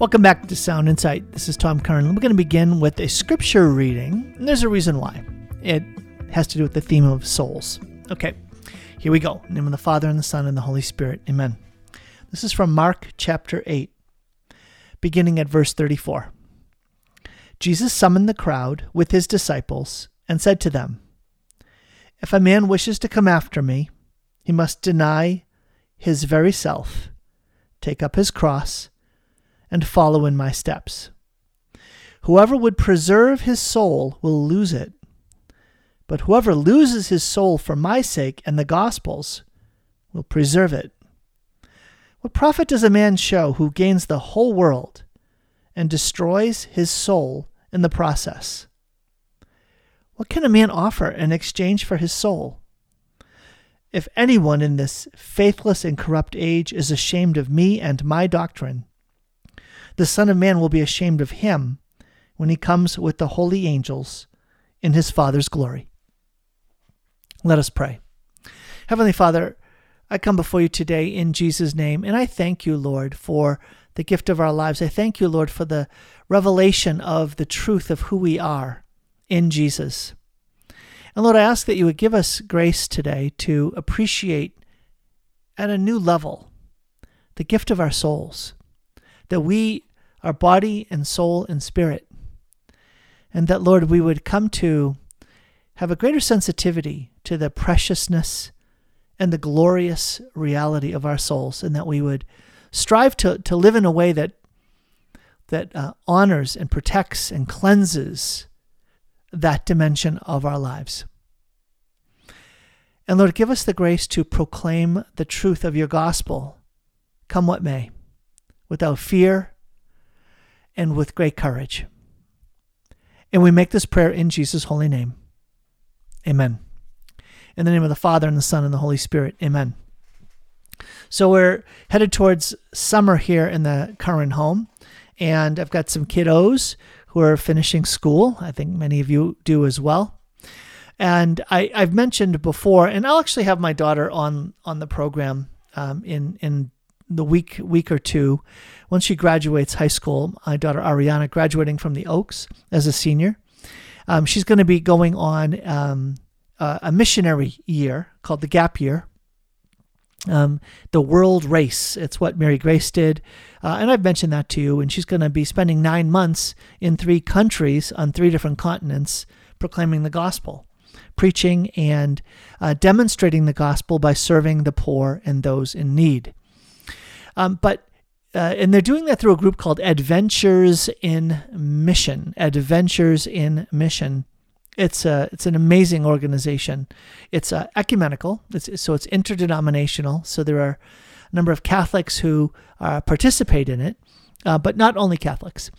Welcome back to Sound Insight. This is Tom Curran. We're going to begin with a scripture reading, and there's a reason why. It has to do with the theme of souls. Okay, here we go. In the name of the Father, and the Son, and the Holy Spirit. Amen. This is from Mark chapter 8, beginning at verse 34. Jesus summoned the crowd with his disciples and said to them, If a man wishes to come after me, he must deny his very self, take up his cross, and follow in my steps. Whoever would preserve his soul will lose it, but whoever loses his soul for my sake and the gospel's will preserve it. What profit does a man show who gains the whole world and destroys his soul in the process? What can a man offer in exchange for his soul? If anyone in this faithless and corrupt age is ashamed of me and my doctrine, the Son of Man will be ashamed of him when he comes with the holy angels in his Father's glory. Let us pray. Heavenly Father, I come before you today in Jesus' name, and I thank you, Lord, for the gift of our lives. I thank you, Lord, for the revelation of the truth of who we are in Jesus. And Lord, I ask that you would give us grace today to appreciate at a new level the gift of our souls, that we are body and soul and spirit, and that, Lord, we would come to have a greater sensitivity to the preciousness and the glorious reality of our souls, and that we would strive to, to live in a way that that uh, honors and protects and cleanses that dimension of our lives. And Lord, give us the grace to proclaim the truth of your gospel, come what may, without fear and with great courage. And we make this prayer in Jesus' holy name. Amen. In the name of the Father, and the Son, and the Holy Spirit. Amen. So we're headed towards summer here in the Curran home, and I've got some kiddos who are finishing school. I think many of you do as well. And I, have mentioned before, and I'll actually have my daughter on on the program um, in in the week week or two once she graduates high school. My daughter Ariana, graduating from the Oaks as a senior, um, she's going to be going on um, uh, a missionary year called the Gap Year. Um, the World Race. It's what Mary Grace did. Uh, and I've mentioned that to you. And she's going to be spending nine months in three countries on three different continents proclaiming the gospel, preaching and uh, demonstrating the gospel by serving the poor and those in need. Um, but uh, and they're doing that through a group called Adventures in Mission. Adventures in Mission. It's a it's an amazing organization. It's uh, ecumenical. It's, so it's interdenominational. So there are a number of Catholics who uh, participate in it, uh, but not only Catholics.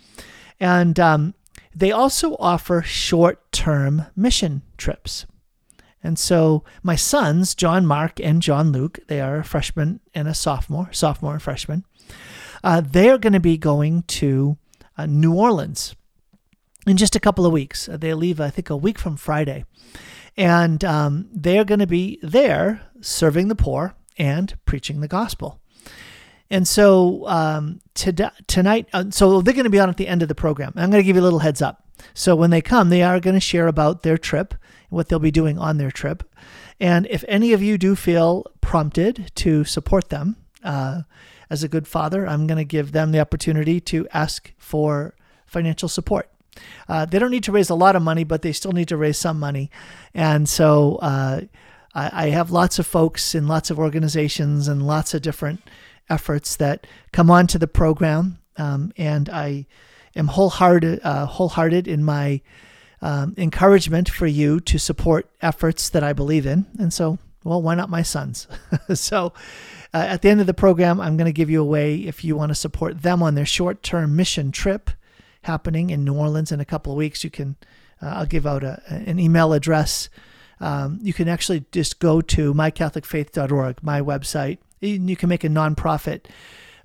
And um, they also offer short term mission trips. And so my sons, John Mark and John Luke, they are a freshman and a sophomore, sophomore and freshman. Uh, they're going to be going to uh, New Orleans in just a couple of weeks. Uh, they leave, I think, a week from Friday. And um, they're going to be there serving the poor and preaching the gospel. And so um, to, tonight, uh, so they're going to be on at the end of the program. I'm going to give you a little heads up. So when they come, they are going to share about their trip what they'll be doing on their trip. And if any of you do feel prompted to support them, uh, as a good father, I'm going to give them the opportunity to ask for financial support. Uh, they don't need to raise a lot of money, but they still need to raise some money. And so uh, I, I, have lots of folks in lots of organizations and lots of different efforts that come onto the program. Um, and I am wholehearted, uh, wholehearted in my um, encouragement for you to support efforts that I believe in. And so, well, why not my sons? so, uh, at the end of the program, I'm going to give you a way if you want to support them on their short term mission trip happening in New Orleans in a couple of weeks. You can, uh, I'll give out a, an email address. Um, you can actually just go to mycatholicfaith.org, my website. You can make a nonprofit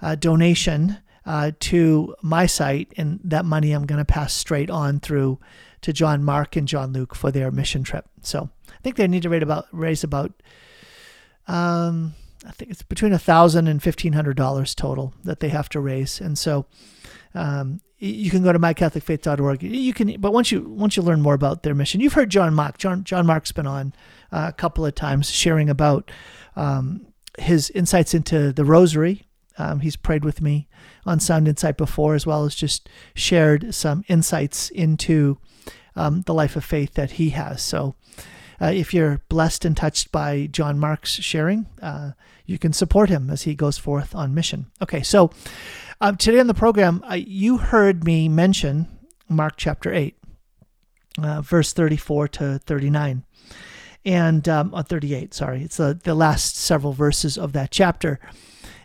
uh, donation uh, to my site, and that money I'm going to pass straight on through to John Mark and John Luke for their mission trip. So I think they need to raise about raise about um, I think it's between a thousand and fifteen hundred dollars total that they have to raise. And so Um, you can go to mycatholicfaith.org. You can, but once you once you learn more about their mission, you've heard John Mark. John John Mark's been on uh, a couple of times sharing about um, his insights into the Rosary. Um, he's prayed with me on Sound Insight before, as well as just shared some insights into um, the life of faith that he has. So, uh, if you're blessed and touched by John Mark's sharing, uh, you can support him as he goes forth on mission. Okay, so um, today on the program, uh, you heard me mention Mark chapter 8, uh, verse 34 to 39. And um, uh, 38, sorry. It's the, the last several verses of that chapter.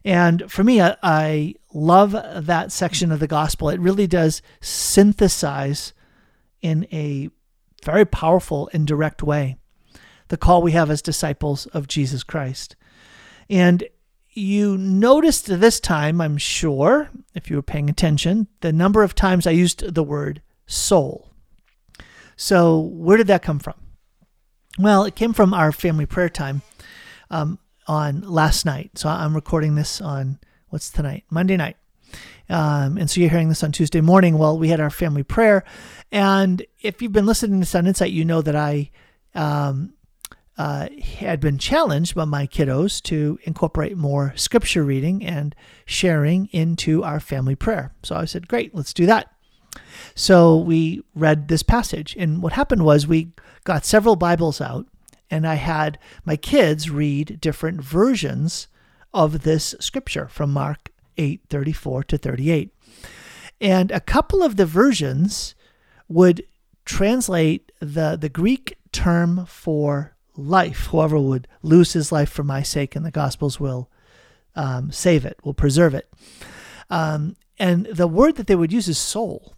And for me, I, I love that section of the gospel. It really does synthesize in a very powerful and direct way the call we have as disciples of Jesus Christ. And you noticed this time, I'm sure, if you were paying attention, the number of times I used the word soul. So, where did that come from? Well, it came from our family prayer time um, on last night. So, I'm recording this on what's tonight? Monday night. Um, and so you're hearing this on Tuesday morning. Well, we had our family prayer. And if you've been listening to Sound Insight, you know that I um, uh, had been challenged by my kiddos to incorporate more scripture reading and sharing into our family prayer. So I said, great, let's do that. So we read this passage. And what happened was we got several Bibles out, and I had my kids read different versions of this scripture from Mark 8 34 to 38. And a couple of the versions would translate the, the Greek term for life. Whoever would lose his life for my sake, and the Gospels will um, save it, will preserve it. Um, and the word that they would use is soul.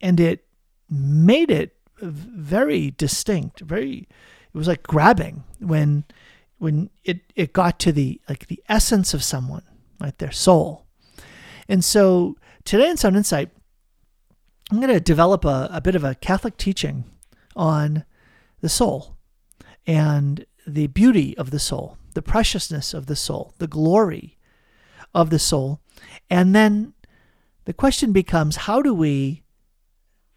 And it made it very distinct, very, it was like grabbing when when it, it got to the like the essence of someone, right? Their soul. And so today in Sound Insight, I'm going to develop a, a bit of a Catholic teaching on the soul and the beauty of the soul, the preciousness of the soul, the glory of the soul. And then the question becomes how do we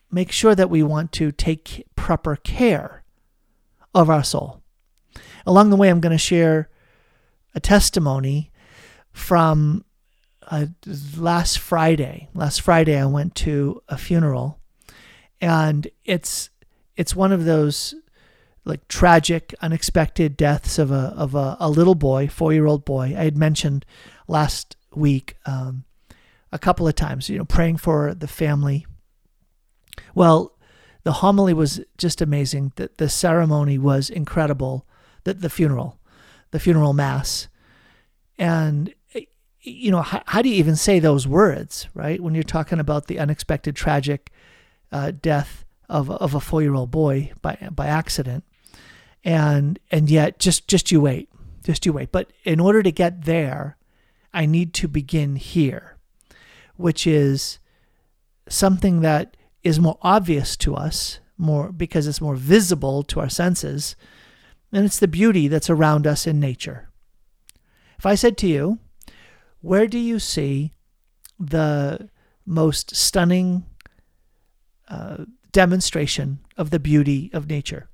make sure that we want to take proper care of our soul? Along the way, I'm going to share a testimony from uh, last Friday. Last Friday, I went to a funeral, and it's it's one of those like tragic, unexpected deaths of a of a, a little boy, four year old boy. I had mentioned last week um, a couple of times, you know, praying for the family. Well, the homily was just amazing. The, the ceremony was incredible. The, the funeral, the funeral mass, and you know how, how do you even say those words, right? When you're talking about the unexpected, tragic uh, death of of a four year old boy by by accident. And and yet just just you wait just you wait. But in order to get there i need to begin here which is something that is more obvious to us more because it's more visible to our senses and it's the beauty that's around us in nature. If i said to you where do you see the most stunning uh, demonstration of the beauty of nature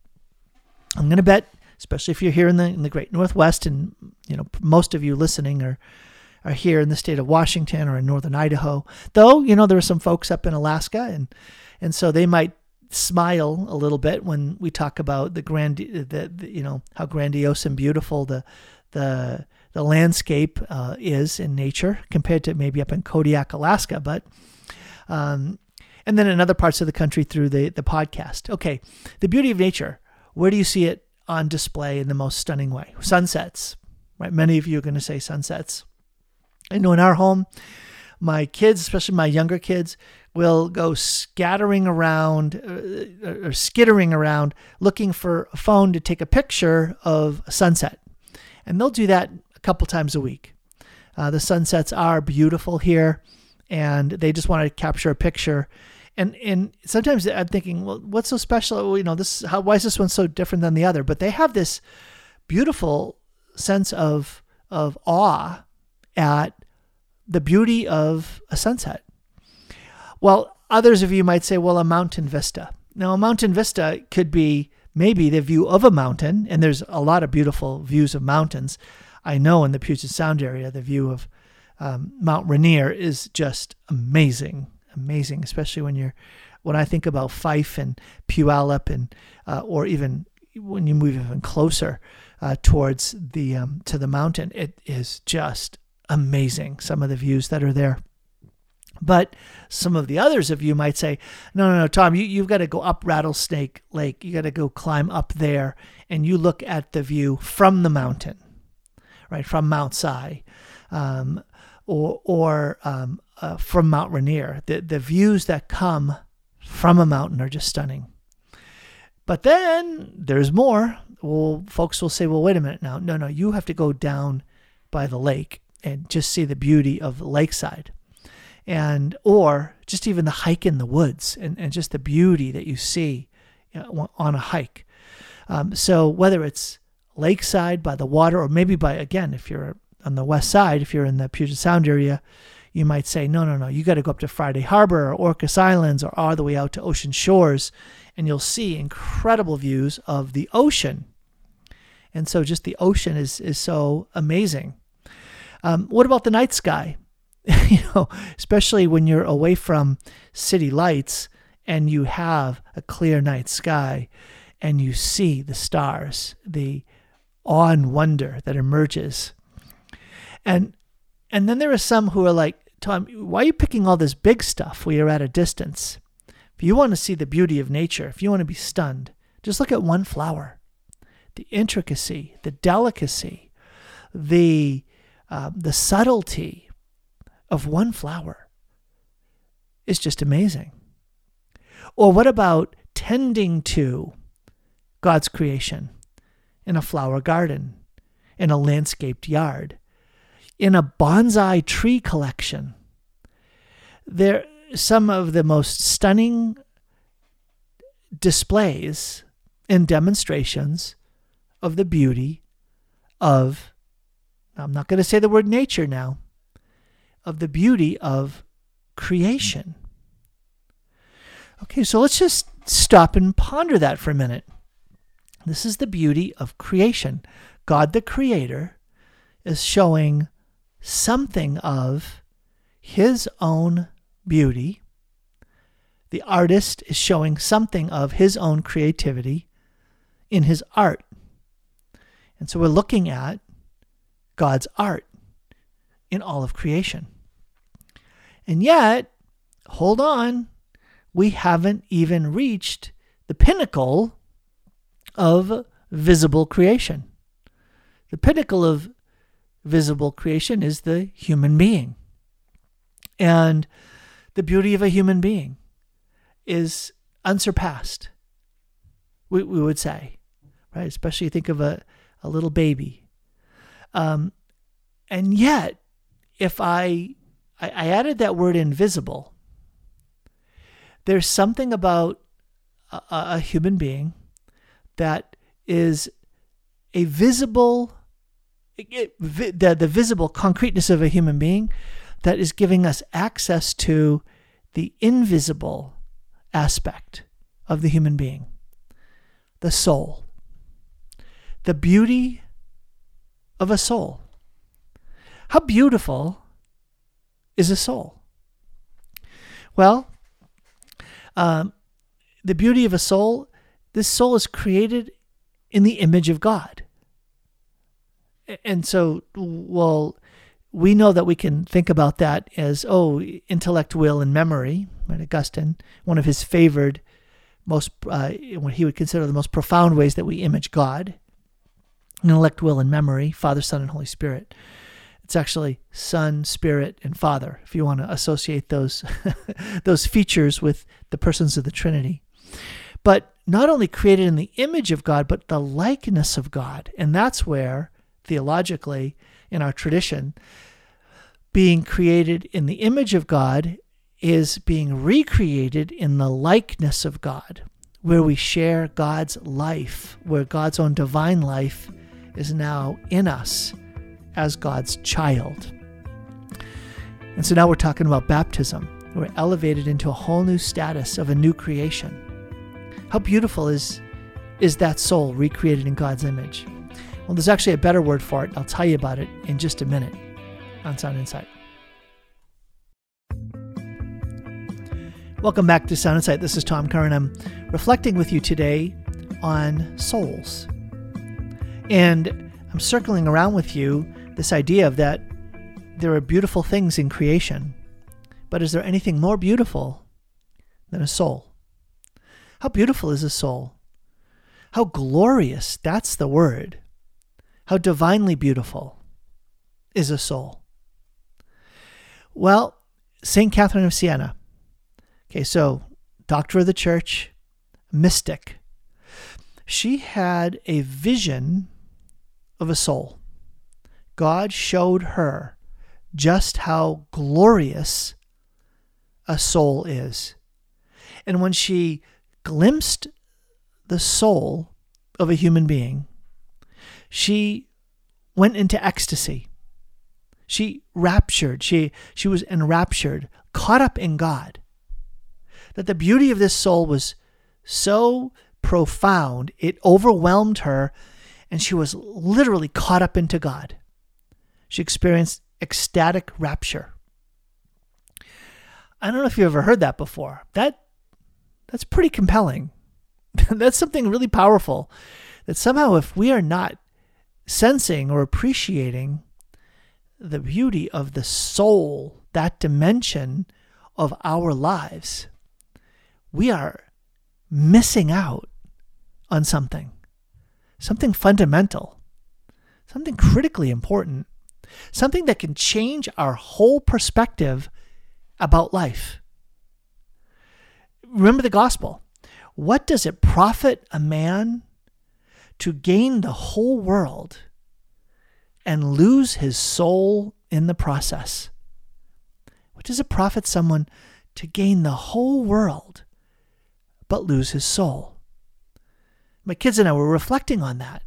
I'm going to bet, especially if you're here in the in the Great Northwest, and you know most of you listening are are here in the state of Washington or in northern Idaho. Though you know there are some folks up in Alaska, and and so they might smile a little bit when we talk about the grand, the, the you know how grandiose and beautiful the the the landscape uh, is in nature compared to maybe up in Kodiak, Alaska, but. Um, and then in other parts of the country through the, the podcast. Okay, the beauty of nature. Where do you see it on display in the most stunning way? Sunsets, right? Many of you are going to say sunsets. I know in our home, my kids, especially my younger kids, will go scattering around uh, or skittering around looking for a phone to take a picture of a sunset. And they'll do that a couple times a week. Uh, the sunsets are beautiful here, and they just want to capture a picture and and sometimes I'm thinking, well, what's so special? You know, this how why is this one so different than the other? But they have this beautiful sense of of awe at the beauty of a sunset. Well, others of you might say, well, a mountain vista. Now, a mountain vista could be maybe the view of a mountain, and there's a lot of beautiful views of mountains. I know in the Puget Sound area, the view of um, Mount Rainier is just amazing, amazing, especially when you're when I think about Fife and Puyallup and uh, or even when you move even closer uh, towards the um, to the mountain, it is just amazing. Some of the views that are there. But some of the others of you might say, no, no, no, Tom, you, you've got to go up Rattlesnake Lake. You got to go climb up there and you look at the view from the mountain, right, from Mount Si um, or, or um, uh, from Mount Rainier. The, the views that come from a mountain are just stunning. But then there's more. Well, folks will say, well, wait a minute now. No, no, you have to go down by the lake and just see the beauty of the lakeside and or just even the hike in the woods and, and just the beauty that you see on a hike. Um, so whether it's lakeside by the water or maybe by again if you're on the west side, if you're in the Puget Sound area, you might say, no, no, no, you got to go up to Friday Harbor or Orcas Islands or all the way out to Ocean Shores, and you'll see incredible views of the ocean. And so just the ocean is is so amazing. Um, what about the night sky? you know, especially when you're away from city lights and you have a clear night sky and you see the stars, the awe and wonder that emerges. And and then there are some who are like, Tom, why are you picking all this big stuff when you're at a distance? If you want to see the beauty of nature, if you want to be stunned, just look at one flower. The intricacy, the delicacy, the uh, the subtlety of one flower is just amazing. Or what about tending to God's creation in a flower garden, in a landscaped yard, in a bonsai tree collection? There some of the most stunning displays and demonstrations of the beauty of I'm not going to say the word nature now, of the beauty of creation. Okay, so let's just stop and ponder that for a minute. This is the beauty of creation. God the Creator is showing something of His own beauty. The artist is showing something of his own creativity in his art. And so we're looking at God's art in all of creation. And yet, hold on, we haven't even reached the pinnacle of visible creation. The pinnacle of visible creation is the human being. And the beauty of a human being is unsurpassed, we, we would say, right? Especially think of a, a little baby. Um, and yet, if I I, I added that word invisible. There's something about a, a human being that is a visible, the, the visible concreteness of a human being that is giving us access to the invisible aspect of the human being, the soul, the beauty of a soul. How beautiful is a soul? Well, um, the beauty of a soul, this soul is created in the image of God. And so, well, we know that we can think about that as, oh, intellect, will, and memory. Right? Augustine, one of his favored, most, uh, what he would consider the most profound ways that we image God intellect, will, and memory, Father, Son, and Holy Spirit. It's actually Son, Spirit, and Father, if you want to associate those, those features with the persons of the Trinity. But not only created in the image of God, but the likeness of God. And that's where, theologically, in our tradition, being created in the image of God is being recreated in the likeness of God, where we share God's life, where God's own divine life is now in us as God's child. And so now we're talking about baptism. We're elevated into a whole new status of a new creation. How beautiful is, is that soul recreated in God's image? Well, there's actually a better word for it. I'll tell you about it in just a minute on Sound Insight. Welcome back to Sound Insight. This is Tom Curran. I'm reflecting with you today on souls. And I'm circling around with you this idea of that there are beautiful things in creation, but is there anything more beautiful than a soul? How beautiful is a soul? How glorious, that's the word. How divinely beautiful is a soul. Well, St. Catherine of Siena. Okay, so doctor of the church, mystic. She had a vision of a soul. God showed her just how glorious a soul is. And when she glimpsed the soul of a human being, she went into ecstasy. She raptured, she, she was enraptured, caught up in God. That the beauty of this soul was so profound, it overwhelmed her, and she was literally caught up into God. She experienced ecstatic rapture. I don't know if you've ever heard that before. That that's pretty compelling. that's something really powerful. That somehow if we are not sensing or appreciating the beauty of the soul, that dimension of our lives, we are missing out on something, something fundamental, something critically important, something that can change our whole perspective about life. Remember the gospel. What does it profit a man to gain the whole world and lose his soul in the process? What does it profit someone to gain the whole world but lose his soul? My kids and I were reflecting on that.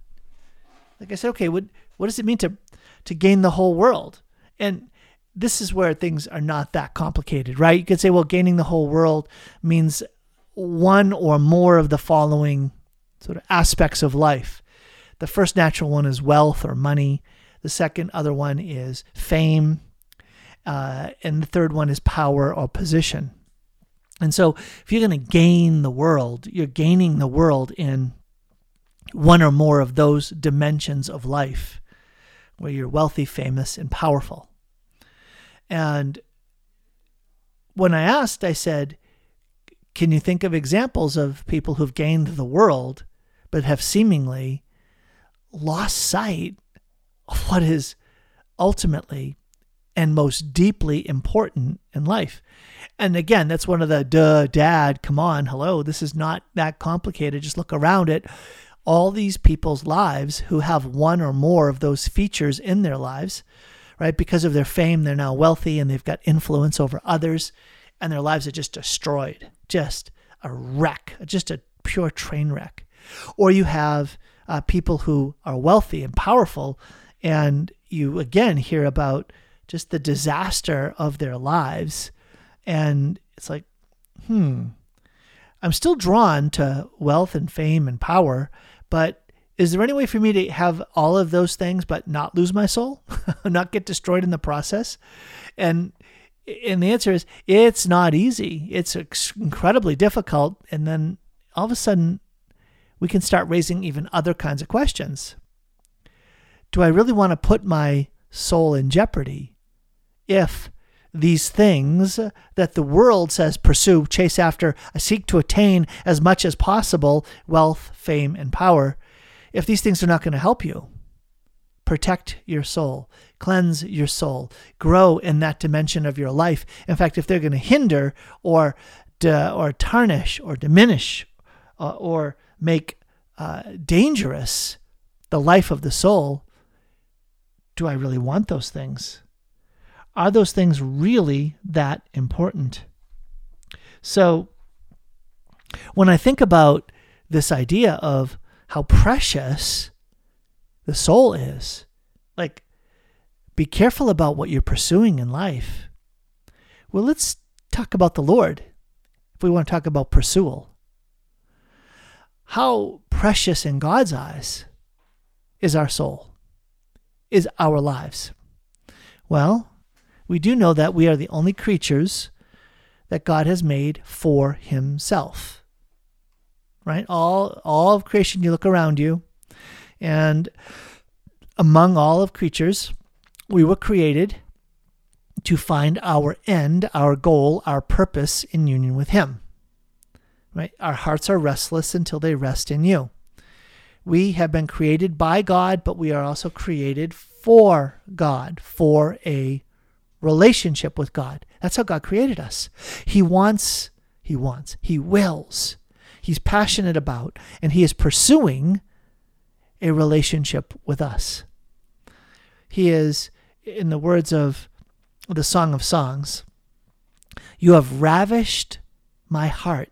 Like I said, okay, what what does it mean to to gain the whole world? And this is where things are not that complicated, right? You could say, well, gaining the whole world means one or more of the following sort of aspects of life. The first natural one is wealth or money. The second other one is fame. Uh, and the third one is power or position. And so if you're going to gain the world, you're gaining the world in one or more of those dimensions of life where you're wealthy, famous, and powerful. And when I asked, I said, Can you think of examples of people who've gained the world but have seemingly lost sight of what is ultimately and most deeply important in life? And again, that's one of the duh, dad, come on, hello, this is not that complicated. Just look around it all these people's lives who have one or more of those features in their lives, right? Because of their fame, they're now wealthy and they've got influence over others, and their lives are just destroyed, just a wreck, just a pure train wreck. Or you have uh, people who are wealthy and powerful, and you again hear about just the disaster of their lives. And it's like, hmm, I'm still drawn to wealth and fame and power, but is there any way for me to have all of those things but not lose my soul, not get destroyed in the process? And and the answer is it's not easy. It's incredibly difficult. And then all of a sudden, we can start raising even other kinds of questions. Do I really want to put my soul in jeopardy if these things that the world says pursue, chase after, seek to attain as much as possible wealth, fame, and power. If these things are not going to help you, protect your soul, cleanse your soul, grow in that dimension of your life. In fact, if they're going to hinder or or tarnish or diminish uh, or make uh, dangerous the life of the soul, do I really want those things? Are those things really that important? So, when I think about this idea of how precious the soul is, like, be careful about what you're pursuing in life. Well, let's talk about the Lord, if we want to talk about pursual, how precious in God's eyes is our soul, is our lives? Well, we do know that we are the only creatures that God has made for himself. Right? All all of creation you look around you and among all of creatures we were created to find our end, our goal, our purpose in union with him. Right? Our hearts are restless until they rest in you. We have been created by God, but we are also created for God, for a relationship with God. That's how God created us. He wants, He wants, He wills, He's passionate about, and He is pursuing a relationship with us. He is, in the words of the Song of Songs, you have ravished my heart,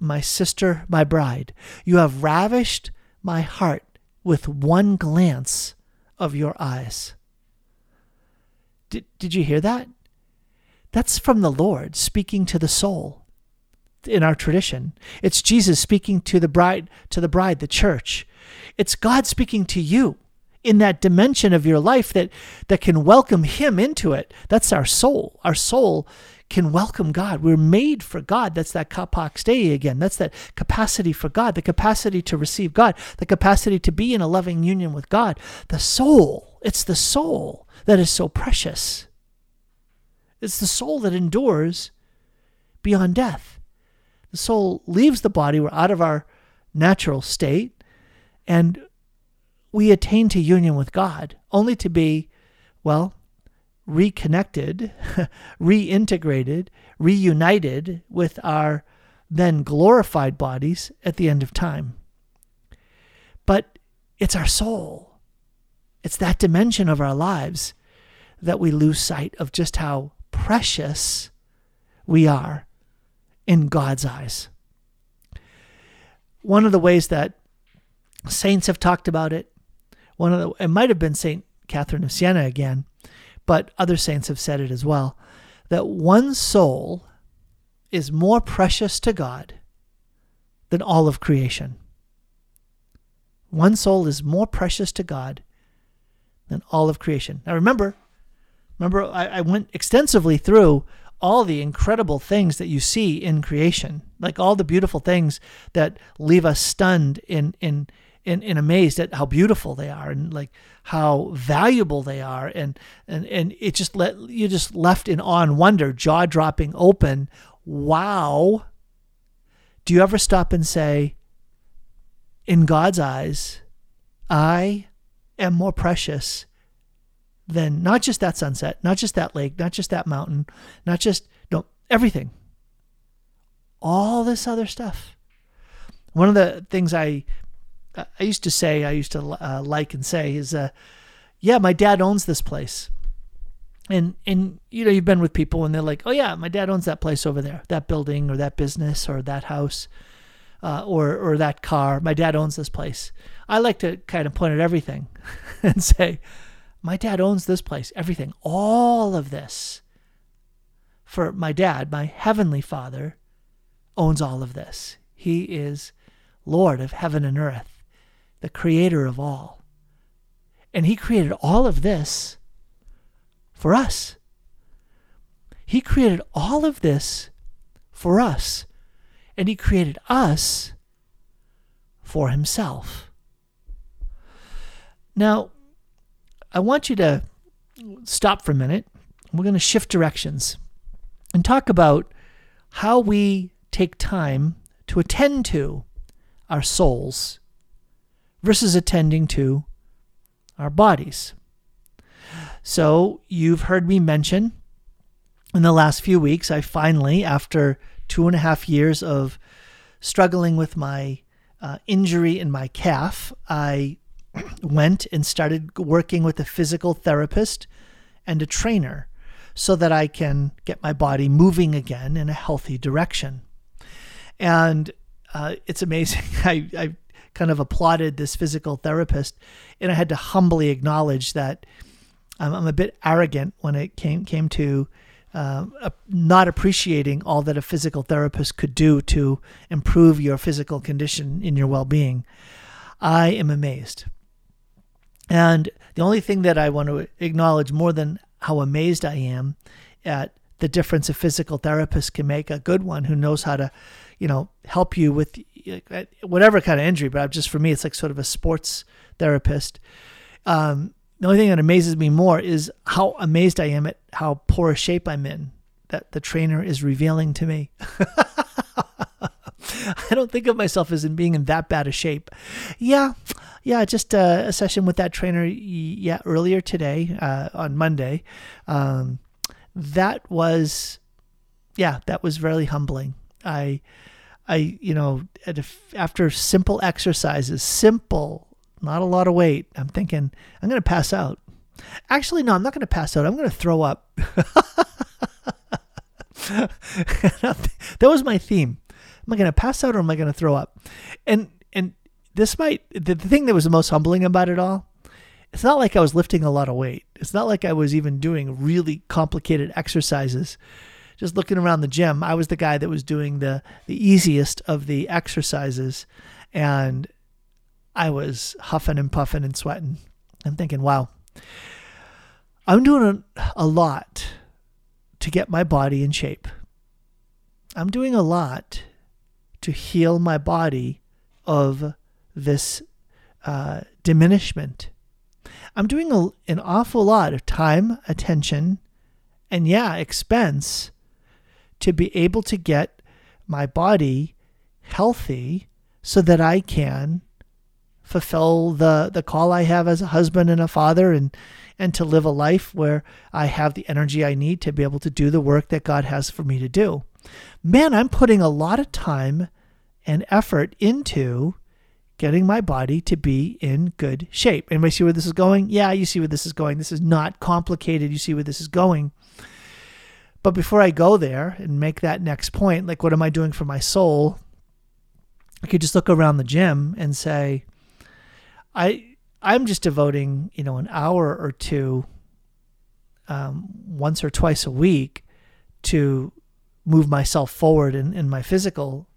my sister, my bride. You have ravished my heart with one glance of your eyes. Did, did you hear that? That's from the Lord speaking to the soul in our tradition. It's Jesus speaking to the bride, to the bride, the church. It's God speaking to you in that dimension of your life that that can welcome him into it. That's our soul. Our soul can welcome God. We're made for God. That's that capax Dei again. That's that capacity for God, the capacity to receive God, the capacity to be in a loving union with God. The soul, it's the soul that is so precious. It's the soul that endures beyond death. The soul leaves the body, we're out of our natural state, and we attain to union with God, only to be, well, reconnected, reintegrated, reunited with our then glorified bodies at the end of time. But it's our soul, it's that dimension of our lives that we lose sight of just how precious we are in God's eyes. One of the ways that saints have talked about it, one of the it might have been Saint Catherine of Siena again, but other saints have said it as well, that one soul is more precious to God than all of creation. One soul is more precious to God than all of creation. Now remember, Remember, I, I went extensively through all the incredible things that you see in creation, like all the beautiful things that leave us stunned in in in, in amazed at how beautiful they are and like how valuable they are and and and it just let you just left in awe and wonder, jaw dropping open. Wow. Do you ever stop and say, in God's eyes, I am more precious than not just that sunset, not just that lake, not just that mountain, not just no everything. All this other stuff. One of the things I I used to say, I used to uh, like and say is, uh, yeah, my dad owns this place. And and you know you've been with people and they're like, oh yeah, my dad owns that place over there, that building or that business or that house, uh, or or that car. My dad owns this place. I like to kind of point at everything and say, my dad owns this place, everything, all of this. For my dad, my heavenly father, owns all of this. He is Lord of heaven and earth, the creator of all. And he created all of this for us. He created all of this for us. And he created us for himself. Now, I want you to stop for a minute. We're going to shift directions and talk about how we take time to attend to our souls versus attending to our bodies. So, you've heard me mention in the last few weeks, I finally, after two and a half years of struggling with my uh, injury in my calf, I went and started working with a physical therapist and a trainer so that I can get my body moving again in a healthy direction. And uh, it's amazing. I, I kind of applauded this physical therapist, and I had to humbly acknowledge that I'm, I'm a bit arrogant when it came came to uh, not appreciating all that a physical therapist could do to improve your physical condition in your well being. I am amazed. And the only thing that I want to acknowledge more than how amazed I am at the difference a physical therapist can make, a good one who knows how to, you know, help you with whatever kind of injury, but just for me, it's like sort of a sports therapist. Um, the only thing that amazes me more is how amazed I am at how poor a shape I'm in that the trainer is revealing to me. I don't think of myself as in being in that bad a shape. Yeah, yeah, just uh, a session with that trainer. Yeah, earlier today uh, on Monday. Um, that was, yeah, that was very humbling. I, I, you know, after simple exercises, simple, not a lot of weight, I'm thinking I'm going to pass out. Actually, no, I'm not going to pass out. I'm going to throw up. that was my theme. Am I going to pass out or am I going to throw up? And and this might the, the thing that was the most humbling about it all. It's not like I was lifting a lot of weight. It's not like I was even doing really complicated exercises. Just looking around the gym, I was the guy that was doing the the easiest of the exercises, and I was huffing and puffing and sweating. I'm thinking, wow, I'm doing a, a lot to get my body in shape. I'm doing a lot to heal my body of this uh, diminishment. I'm doing a, an awful lot of time, attention, and yeah, expense to be able to get my body healthy so that I can fulfill the, the call I have as a husband and a father and, and to live a life where I have the energy I need to be able to do the work that God has for me to do. Man, I'm putting a lot of time and effort into getting my body to be in good shape. Anybody see where this is going? Yeah, you see where this is going. This is not complicated. You see where this is going. But before I go there and make that next point, like what am I doing for my soul? I could just look around the gym and say, I I'm just devoting, you know, an hour or two um, once or twice a week to move myself forward in, in my physical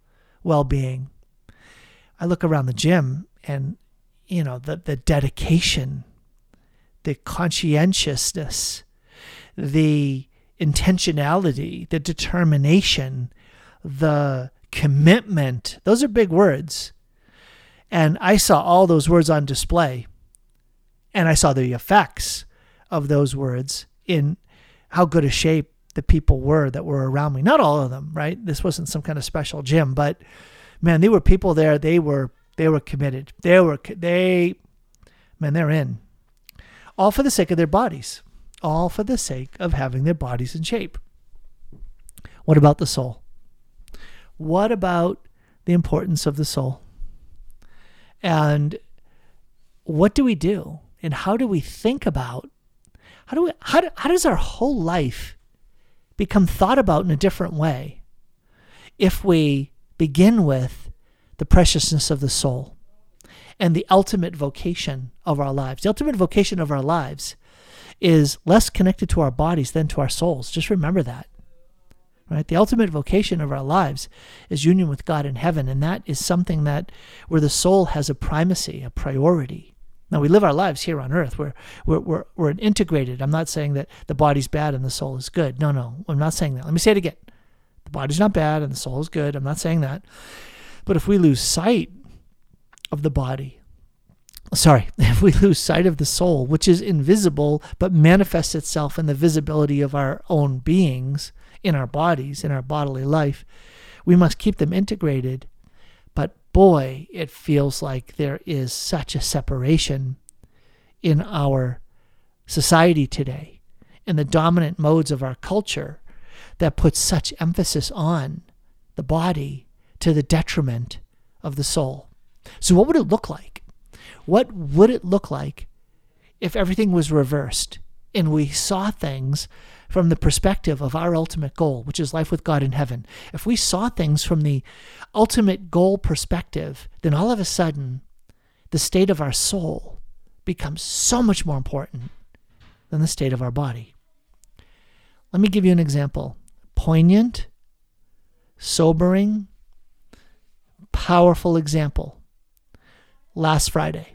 well being. I look around the gym and, you know, the, the dedication, the conscientiousness, the intentionality, the determination, the commitment. Those are big words. And I saw all those words on display. And I saw the effects of those words in how good a shape the people were that were around me. Not all of them, right? This wasn't some kind of special gym, but man, there were people there. They were they were committed. They were they man, they're in. All for the sake of their bodies. All for the sake of having their bodies in shape. What about the soul? What about the importance of the soul? And what do we do? And how do we think about how do we how, do, how does our whole life become thought about in a different way if we begin with the preciousness of the soul and the ultimate vocation of our lives. The ultimate vocation of our lives is less connected to our bodies than to our souls. Just remember that. Right? The ultimate vocation of our lives is union with God in heaven, and that is something that where the soul has a primacy, a priority. Now we live our lives here on earth. We're, we're, we're, we're integrated. I'm not saying that the body's bad and the soul is good. No, no, I'm not saying that. Let me say it again. The body's not bad and the soul is good. I'm not saying that. But if we lose sight of the body, sorry, if we lose sight of the soul, which is invisible but manifests itself in the visibility of our own beings, in our bodies, in our bodily life, we must keep them integrated boy, it feels like there is such a separation in our society today, in the dominant modes of our culture that puts such emphasis on the body to the detriment of the soul. So, what would it look like? What would it look like if everything was reversed and we saw things from the perspective of our ultimate goal, which is life with God in heaven, if we saw things from the ultimate goal perspective, then all of a sudden the state of our soul becomes so much more important than the state of our body. Let me give you an example poignant, sobering, powerful example. Last Friday.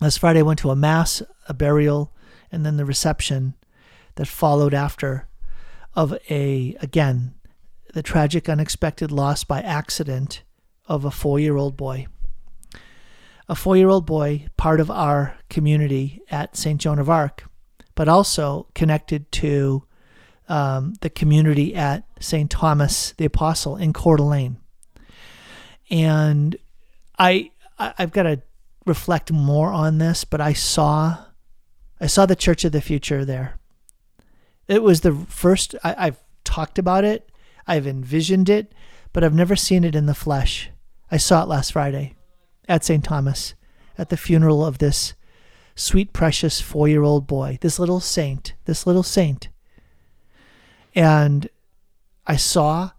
Last Friday, I went to a mass, a burial, and then the reception that followed after of a, again, the tragic, unexpected loss by accident of a four year old boy. A four year old boy, part of our community at St. Joan of Arc, but also connected to um, the community at St. Thomas the Apostle in Coeur d'Alene. And I, I I've got to reflect more on this, but I saw I saw the Church of the Future there. It was the first I, I've talked about it, I've envisioned it, but I've never seen it in the flesh. I saw it last Friday at St. Thomas at the funeral of this sweet, precious four year old boy, this little saint, this little saint. And I saw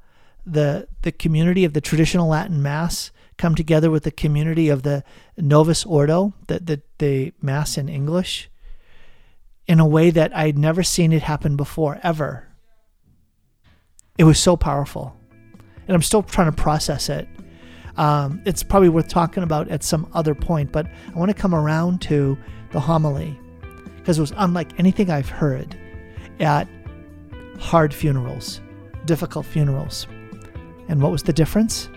the, the community of the traditional Latin Mass come together with the community of the Novus Ordo, the, the, the Mass in English, in a way that I'd never seen it happen before, ever. It was so powerful. And I'm still trying to process it. Um, it's probably worth talking about at some other point, but I want to come around to the homily because it was unlike anything I've heard at hard funerals, difficult funerals. And what was the difference?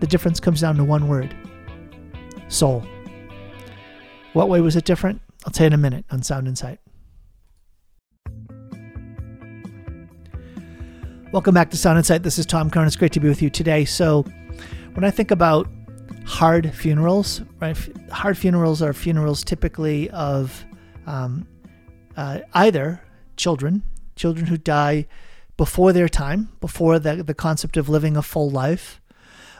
The difference comes down to one word soul. What way was it different? I'll tell you in a minute on Sound Insight. Welcome back to Sound Insight. This is Tom Curran. It's great to be with you today. So, when I think about hard funerals, right? Hard funerals are funerals typically of um, uh, either children, children who die before their time, before the, the concept of living a full life,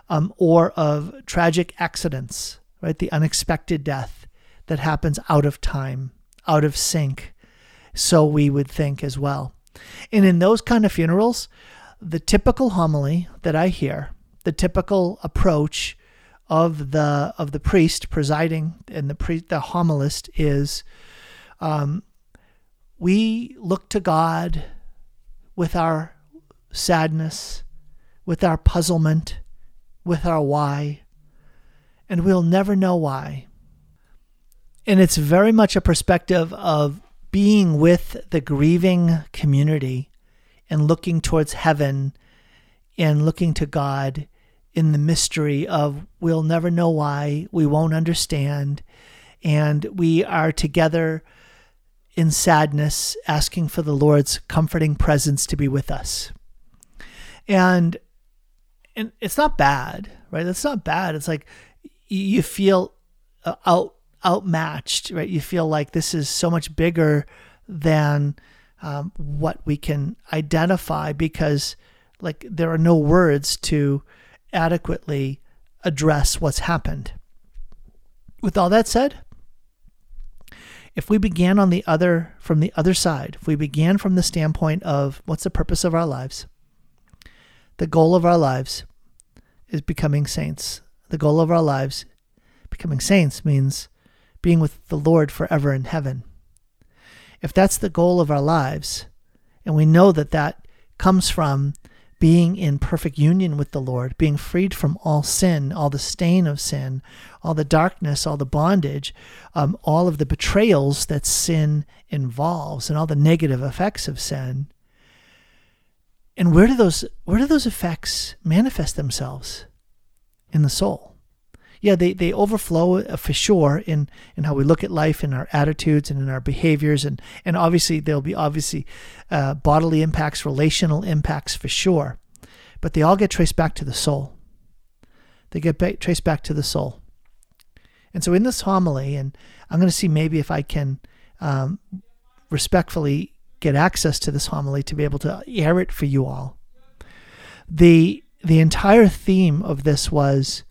um, or of tragic accidents, right? The unexpected death that happens out of time, out of sync. So we would think as well. And in those kind of funerals, the typical homily that I hear, the typical approach of the of the priest presiding and the the homilist is, um, we look to God with our sadness, with our puzzlement, with our why, and we'll never know why. And it's very much a perspective of being with the grieving community and looking towards heaven and looking to God in the mystery of we'll never know why, we won't understand, and we are together in sadness, asking for the Lord's comforting presence to be with us. And and it's not bad, right? It's not bad. It's like you feel uh, out outmatched, right? You feel like this is so much bigger than um, what we can identify because, like, there are no words to adequately address what's happened. With all that said, if we began on the other from the other side, if we began from the standpoint of what's the purpose of our lives, the goal of our lives is becoming saints. The goal of our lives, becoming saints, means being with the Lord forever in heaven. If that's the goal of our lives, and we know that that comes from being in perfect union with the Lord, being freed from all sin, all the stain of sin, all the darkness, all the bondage, um, all of the betrayals that sin involves, and all the negative effects of sin. And where do those where do those effects manifest themselves? In the soul yeah, they, they overflow uh, for sure in, in how we look at life, in our attitudes, and in our behaviors. And, and obviously, there'll be obviously uh, bodily impacts, relational impacts for sure. But they all get traced back to the soul. They get traced back to the soul. And so in this homily, and I'm going to see maybe if I can um, respectfully get access to this homily to be able to air it for you all. The the entire theme of this was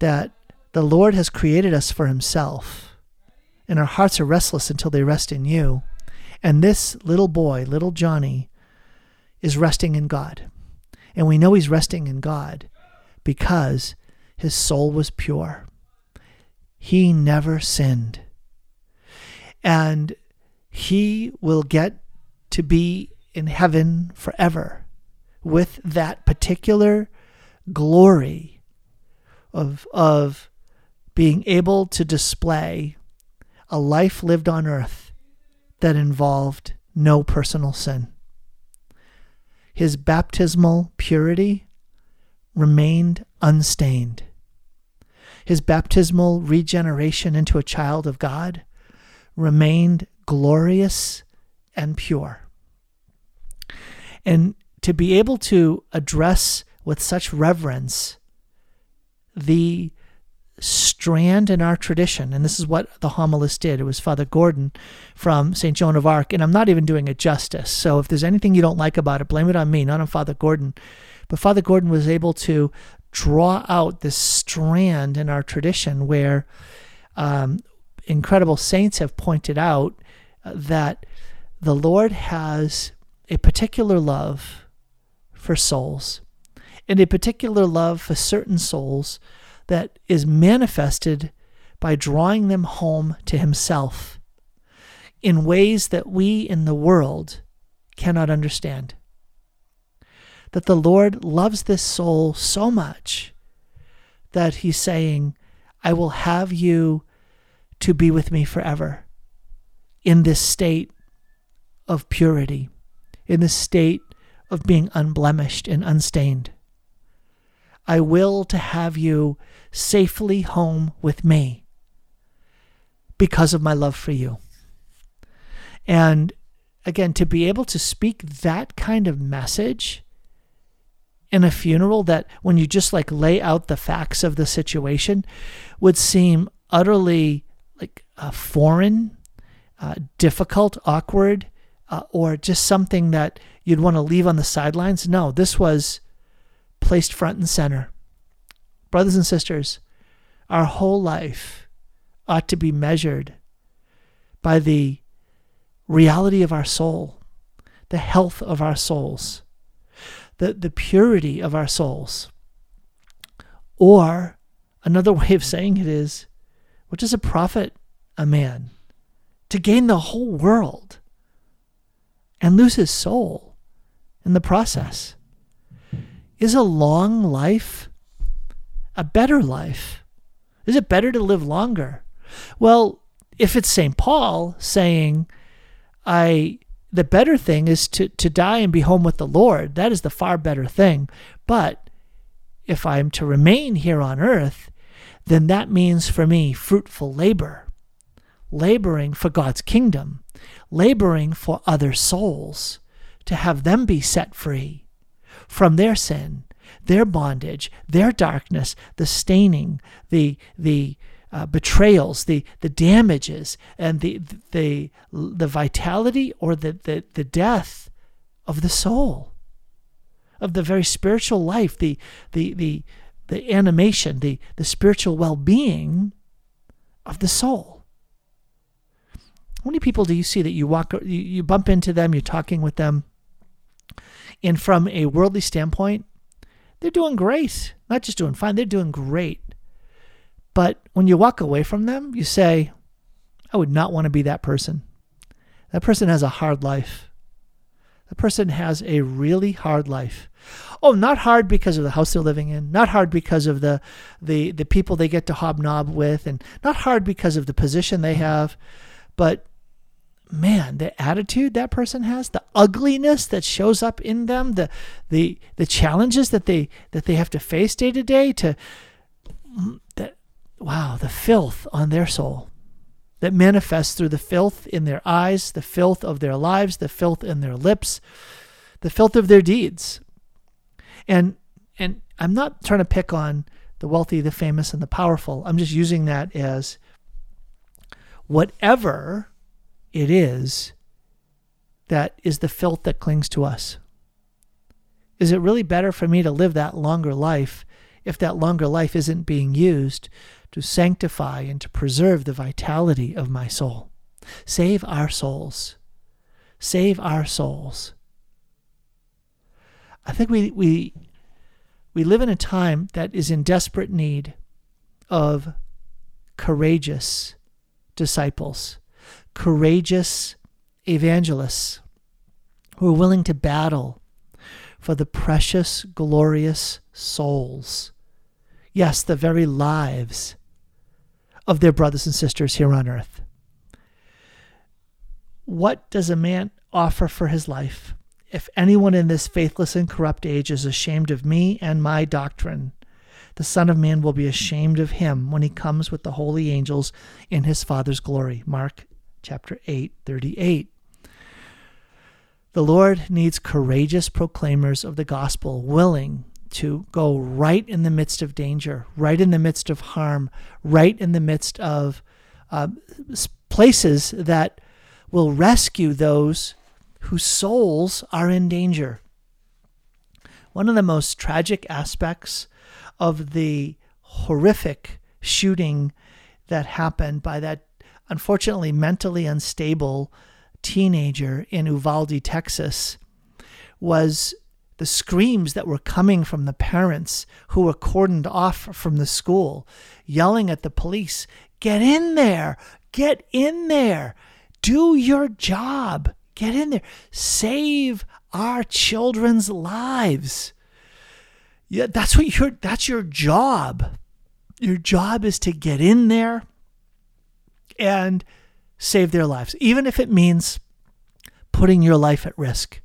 that the Lord has created us for Himself, and our hearts are restless until they rest in you. And this little boy, little Johnny, is resting in God. And we know he's resting in God because his soul was pure. He never sinned. And he will get to be in heaven forever with that particular glory of, of being able to display a life lived on earth that involved no personal sin. His baptismal purity remained unstained. His baptismal regeneration into a child of God remained glorious and pure. And to be able to address with such reverence the strand in our tradition, and this is what the homilist did. It was Father Gordon from St. Joan of Arc, and I'm not even doing it justice. So if there's anything you don't like about it, blame it on me, not on Father Gordon. But Father Gordon was able to draw out this strand in our tradition where um, incredible saints have pointed out uh, that the Lord has a particular love for souls and a particular love for certain souls that is manifested by drawing them home to Himself in ways that we in the world cannot understand. That the Lord loves this soul so much that He's saying, I will have you to be with me forever in this state of purity, in this state of being unblemished and unstained. I will to have you safely home with me because of my love for you. And again, to be able to speak that kind of message in a funeral that when you just like lay out the facts of the situation would seem utterly like uh, foreign, uh, difficult, awkward, uh, or just something that you'd want to leave on the sidelines. No, this was placed front and center. Brothers and sisters, our whole life ought to be measured by the reality of our soul, the health of our souls, the, the purity of our souls. Or another way of saying it is, what does it profit a man to gain the whole world and lose his soul in the process? Is a long life a better life? Is it better to live longer? Well, if it's St. Paul saying, I the better thing is to, to die and be home with the Lord, that is the far better thing. But if I'm to remain here on earth, then that means for me fruitful labor, laboring for God's kingdom, laboring for other souls, to have them be set free from their sin, their bondage, their darkness, the staining, the the uh, betrayals, the the damages, and the the the vitality or the, the the death of the soul, of the very spiritual life, the the the the animation, the the spiritual well being of the soul. How many people do you see that you walk you, you bump into them, you're talking with them, and from a worldly standpoint, they're doing great. Not just doing fine, they're doing great. But when you walk away from them, you say, I would not want to be that person. That person has a hard life. That person has a really hard life. Oh, not hard because of the house they're living in, not hard because of the, the, the people they get to hobnob with, and not hard because of the position they have, but man, the attitude that person has, the ugliness that shows up in them, the the the challenges that they that they have to face day to day to mm, that wow, the filth on their soul that manifests through the filth in their eyes, the filth of their lives, the filth in their lips, the filth of their deeds. And and I'm not trying to pick on the wealthy, the famous, and the powerful. I'm just using that as whatever it is that is the filth that clings to us. Is it really better for me to live that longer life if that longer life isn't being used to sanctify and to preserve the vitality of my soul? Save our souls. Save our souls. I think we, we, we live in a time that is in desperate need of courageous disciples courageous evangelists. who are willing to battle for the precious, glorious souls. Yes, the very lives of their brothers and sisters here on earth. What does a man offer for his life? If anyone in this faithless and corrupt age is ashamed of me and my doctrine, the Son of Man will be ashamed of him when he comes with the holy angels in his Father's glory. Mark chapter 8, 38. The Lord needs courageous proclaimers of the gospel, willing to go right in the midst of danger, right in the midst of harm, right in the midst of uh, places that will rescue those whose souls are in danger. One of the most tragic aspects of the horrific shooting that happened by that unfortunately mentally unstable teenager in Uvalde, Texas, was the screams that were coming from the parents who were cordoned off from the school, yelling at the police, Get in there! Get in there! Do your job! Get in there. Save our children's lives. Yeah, that's what your that's your job. Your job is to get in there and save their lives, even if it means putting your life at risk.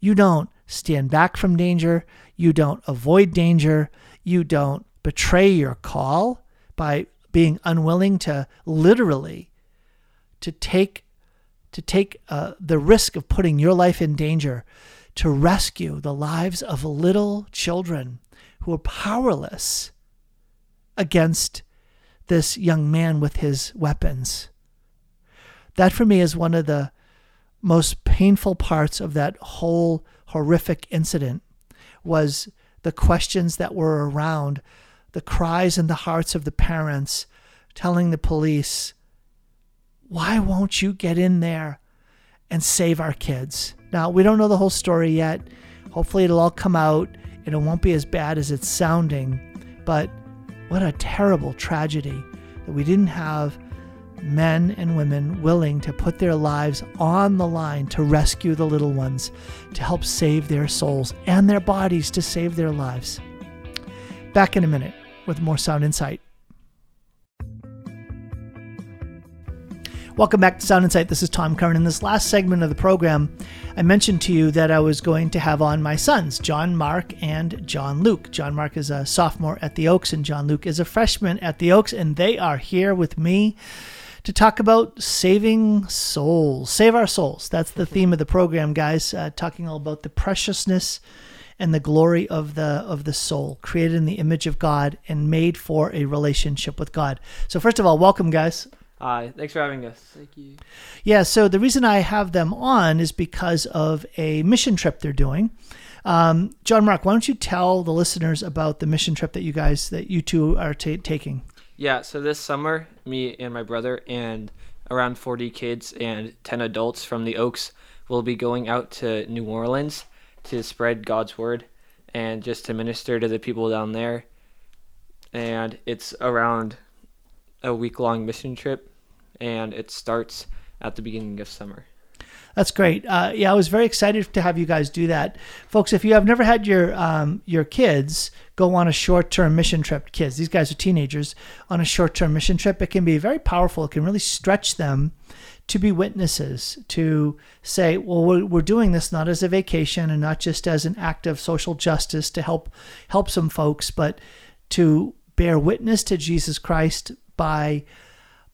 You don't stand back from danger, you don't avoid danger, you don't betray your call by being unwilling to literally to take to take uh, the risk of putting your life in danger to rescue the lives of little children who are powerless against this young man with his weapons. That for me is one of the most painful parts of that whole horrific incident was the questions that were around the cries in the hearts of the parents telling the police why won't you get in there and save our kids? Now, we don't know the whole story yet. Hopefully, it'll all come out and it won't be as bad as it's sounding. But what a terrible tragedy that we didn't have men and women willing to put their lives on the line to rescue the little ones, to help save their souls and their bodies to save their lives. Back in a minute with more Sound Insight. Welcome back to Sound Insight. This is Tom Curran. In this last segment of the program, I mentioned to you that I was going to have on my sons, John Mark and John Luke. John Mark is a sophomore at the Oaks, and John Luke is a freshman at the Oaks, and they are here with me to talk about saving souls. Save our souls. That's the theme of the program, guys. Uh, talking all about the preciousness and the glory of the of the soul, created in the image of God and made for a relationship with God. So, first of all, welcome, guys. Hi, thanks for having us. Thank you. Yeah, so the reason I have them on is because of a mission trip they're doing. Um, John Mark, why don't you tell the listeners about the mission trip that you guys, that you two are t- taking? Yeah, so this summer, me and my brother and around 40 kids and 10 adults from the Oaks will be going out to New Orleans to spread God's word and just to minister to the people down there. And it's around a week long mission trip, and it starts at the beginning of summer. That's great. Uh, yeah, I was very excited to have you guys do that, folks. If you have never had your um, your kids go on a short term mission trip, kids, these guys are teenagers on a short term mission trip, it can be very powerful. It can really stretch them to be witnesses, to say, well, we're, we're doing this not as a vacation and not just as an act of social justice to help help some folks, but to bear witness to Jesus Christ by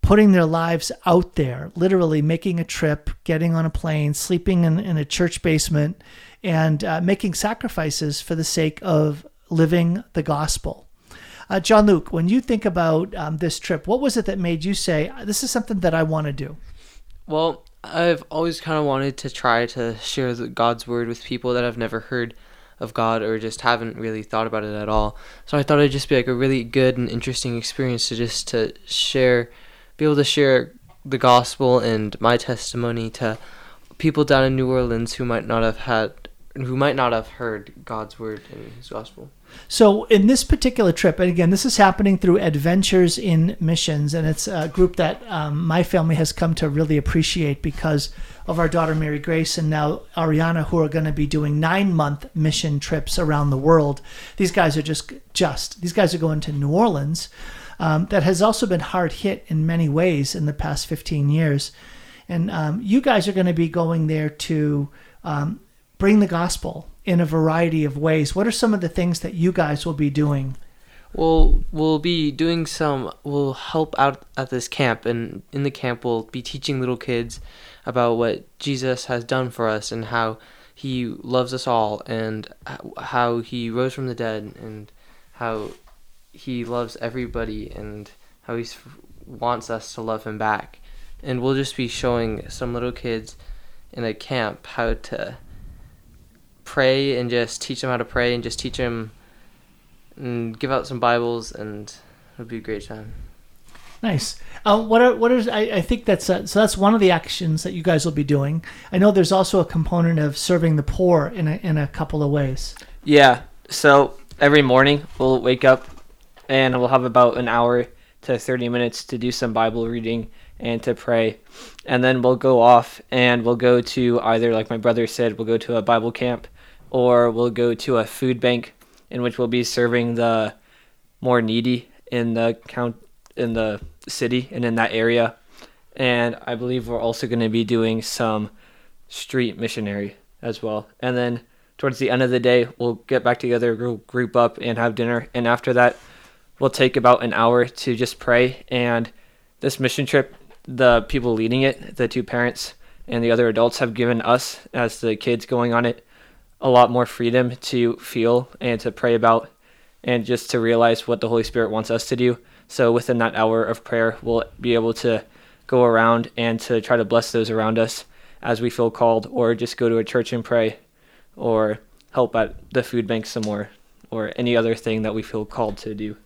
putting their lives out there, literally making a trip, getting on a plane, sleeping in, in a church basement, and uh, making sacrifices for the sake of living the gospel. Uh, John Luke, when you think about um, this trip, what was it that made you say, this is something that I want to do? Well, I've always kind of wanted to try to share God's word with people that I've never heard of God or just haven't really thought about it at all. So I thought it'd just be like a really good and interesting experience to just to share, be able to share the gospel and my testimony to people down in New Orleans who might not have had who might not have heard God's word and His gospel. So, in this particular trip, and again, this is happening through Adventures in Missions, and it's a group that um, my family has come to really appreciate because of our daughter Mary Grace and now Ariana, who are going to be doing nine month mission trips around the world. These guys are just, just, these guys are going to New Orleans. Um, that has also been hard hit in many ways in the past 15 years. And um, you guys are going to be going there to um, bring the gospel in a variety of ways. What are some of the things that you guys will be doing? We'll we'll be doing some. We'll help out at this camp, and in the camp we'll be teaching little kids about what Jesus has done for us and how He loves us all, and how He rose from the dead, and how He loves everybody, and how He wants us to love Him back. And we'll just be showing some little kids in a camp how to pray and just teach them how to pray and just teach them and give out some Bibles and it'll be a great time. Nice. Uh, what are what is I, I think that's uh, so that's one of the actions that you guys will be doing. I know there's also a component of serving the poor in a in a couple of ways. Yeah. So every morning we'll wake up and we'll have about an hour to 30 minutes to do some Bible reading and to pray. And then we'll go off and we'll go to either like my brother said, we'll go to a Bible camp or we'll go to a food bank in which we'll be serving the more needy in the count in the city and in that area. And I believe we're also going to be doing some street missionary as well. And then towards the end of the day, we'll get back together, we'll group up, and have dinner. And after that, we'll take about an hour to just pray. And this mission trip, the people leading it, the two parents and the other adults, have given us, as the kids going on it, a lot more freedom to feel and to pray about and just to realize what the Holy Spirit wants us to do. So within that hour of prayer, we'll be able to go around and to try to bless those around us as we feel called, or just go to a church and pray, or help at the food bank some more, or any other thing that we feel called to do.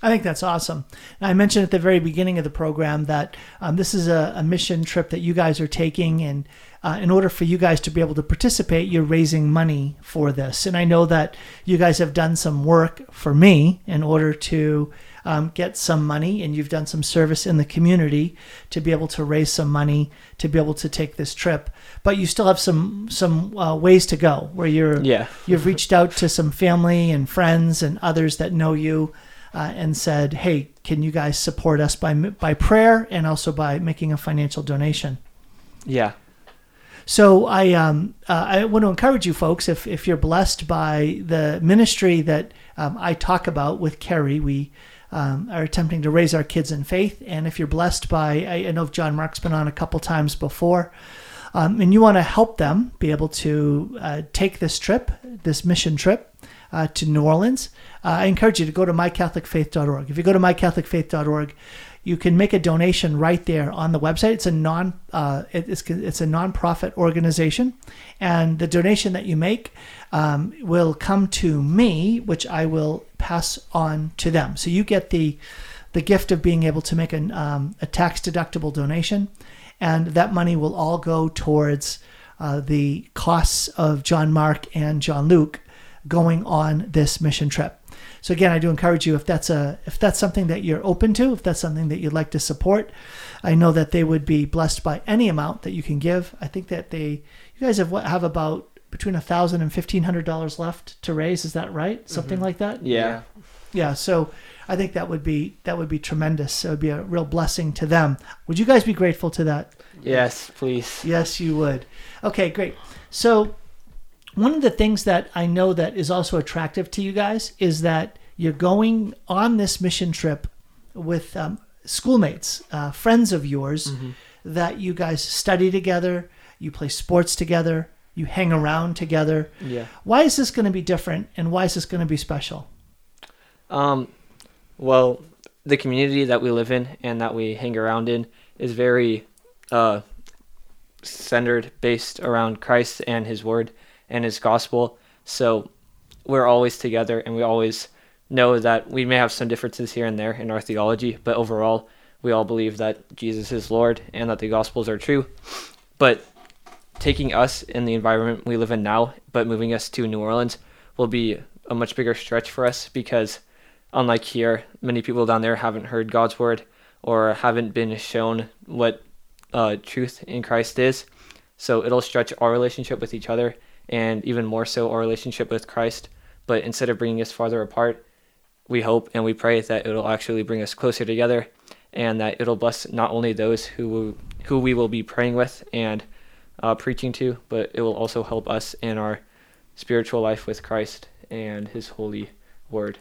I think that's awesome. I mentioned at the very beginning of the program that um, this is a, a, mission trip that you guys are taking, and uh, in order for you guys to be able to participate, you're raising money for this. And I know that you guys have done some work for me in order to um, get some money, and you've done some service in the community to be able to raise some money to be able to take this trip. But you still have some some uh, ways to go, where you're yeah. you've reached out to some family and friends and others that know you uh, and said, "Hey, can you guys support us by by prayer and also by making a financial donation?" Yeah. So I um, uh, I want to encourage you folks if if you're blessed by the ministry that um, I talk about with Kerry, we. Um, are attempting to raise our kids in faith, and if you're blessed by, I, I know John Mark's been on a couple times before, um, and you want to help them be able to uh, take this trip, this mission trip, uh, to New Orleans, uh, I encourage you to go to mycatholicfaith.org. If you go to mycatholicfaith.org, you can make a donation right there on the website. It's a non uh, it's it's a nonprofit organization, and the donation that you make um, will come to me, which I will pass on to them. So you get the the gift of being able to make an, um, a tax deductible donation, and that money will all go towards uh, the costs of John Mark and John Luke going on this mission trip. So again, I do encourage you if that's a if that's something that you're open to, if that's something that you'd like to support, I know that they would be blessed by any amount that you can give. I think that they you guys have what have about between a thousand and fifteen hundred dollars left to raise. Is that right? Something mm-hmm. like that. Yeah. Yeah. So I think that would be that would be tremendous. It would be a real blessing to them. Would you guys be grateful to that? Yes, please. Yes, you would. Okay, great. So one of the things that I know that is also attractive to you guys is that you're going on this mission trip with um, schoolmates, uh, friends of yours mm-hmm. that you guys study together, you play sports together, you hang around together. Yeah. Why is this going to be different and why is this going to be special? Um, well, the community that we live in and that we hang around in is very uh, centered, based around Christ and His Word and his gospel. So we're always together and we always know that we may have some differences here and there in our theology, but overall, we all believe that Jesus is Lord and that the gospels are true. But taking us in the environment we live in now, but moving us to New Orleans will be a much bigger stretch for us because, unlike here, many people down there haven't heard God's word or haven't been shown what uh, truth in Christ is. So it'll stretch our relationship with each other and even more so our relationship with Christ. But instead of bringing us farther apart, we hope and we pray that it'll actually bring us closer together and that it'll bless not only those who who we will be praying with and uh, preaching to, but it will also help us in our spiritual life with Christ and His holy word.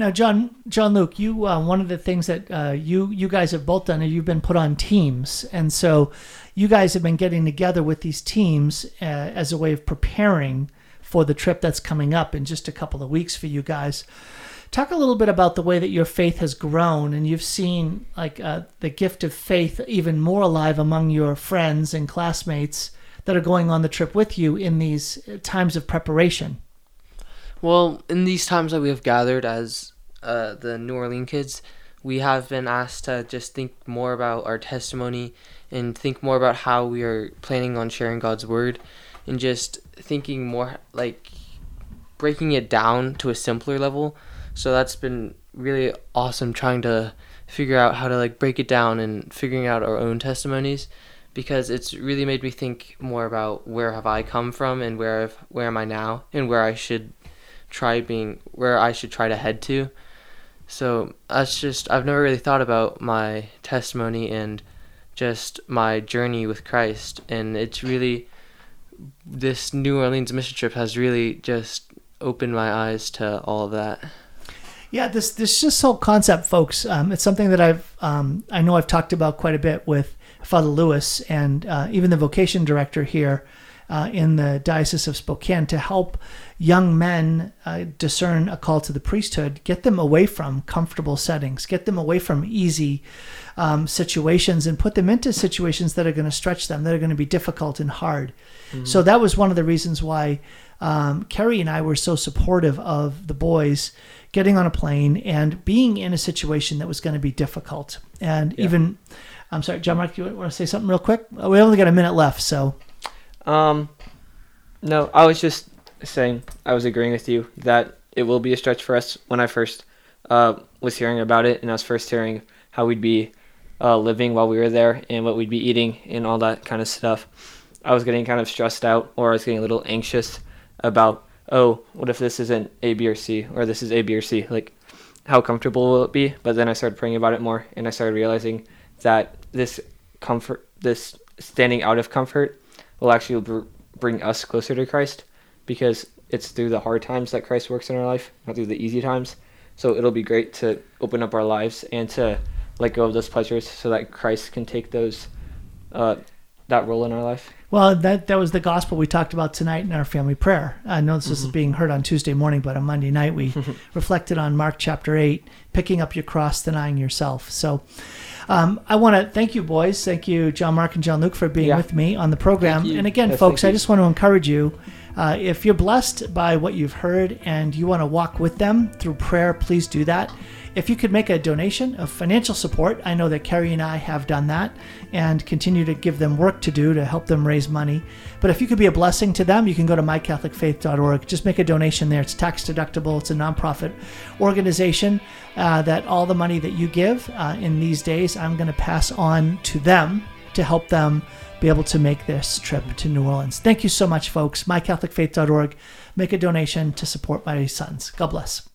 Now, John, John Luke, you uh, one of the things that uh, you you guys have both done is you've been put on teams, and so you guys have been getting together with these teams uh, as a way of preparing for the trip that's coming up in just a couple of weeks for you guys. Talk a little bit about the way that your faith has grown, and you've seen like uh, the gift of faith even more alive among your friends and classmates that are going on the trip with you in these times of preparation. Well, in these times that we have gathered as uh, the New Orleans kids, we have been asked to just think more about our testimony and think more about how we are planning on sharing God's word and just thinking more like breaking it down to a simpler level. So that's been really awesome trying to figure out how to like break it down and figuring out our own testimonies because it's really made me think more about where have I come from and where I've, where am I now and where I should try being where I should try to head to. So that's just I've never really thought about my testimony and just my journey with Christ and it's really this New Orleans mission trip has really just opened my eyes to all of that. Yeah, this this just whole concept, folks. Um, it's something that I've um, I know I've talked about quite a bit with Father Lewis and uh, even the vocation director here uh, in the Diocese of Spokane to help young men uh, discern a call to the priesthood, get them away from comfortable settings, get them away from easy um, situations, and put them into situations that are going to stretch them, that are going to be difficult and hard. Mm-hmm. So that was one of the reasons why um, Kerry and I were so supportive of the boys getting on a plane and being in a situation that was going to be difficult. And yeah. even, I'm sorry, John Mark, you want to say something real quick? We only got a minute left, so. Um, no, I was just saying, I was agreeing with you that it will be a stretch for us when I first uh, was hearing about it and I was first hearing how we'd be uh, living while we were there and what we'd be eating and all that kind of stuff. I was getting kind of stressed out or I was getting a little anxious about oh, what if this isn't A, B, or C, or this is A, B, or C? Like, how comfortable will it be? But then I started praying about it more, and I started realizing that this comfort, this standing out of comfort, will actually br- bring us closer to Christ, because it's through the hard times that Christ works in our life, not through the easy times. So it'll be great to open up our lives and to let go of those pleasures, so that Christ can take those, uh, that role in our life. Well, that that was the gospel we talked about tonight in our family prayer. I know this mm-hmm. is being heard on Tuesday morning, but on Monday night we reflected on Mark chapter eight, picking up your cross, denying yourself. So, um, I want to thank you, boys. Thank you, John Mark and John Luke, for being yeah. with me on the program. And again, yes, folks, I just want to encourage you. Uh, if you're blessed by what you've heard and you want to walk with them through prayer, please do that. If you could make a donation of financial support, I know that Kerry and I have done that and continue to give them work to do to help them raise money. But if you could be a blessing to them, you can go to mycatholicfaith.org. Just make a donation there. It's tax deductible. It's a nonprofit organization uh, that all the money that you give uh, in these days, I'm going to pass on to them to help them be able to make this trip to New Orleans. Thank you so much, folks. MyCatholicFaith.org. Make a donation to support my sons. God bless.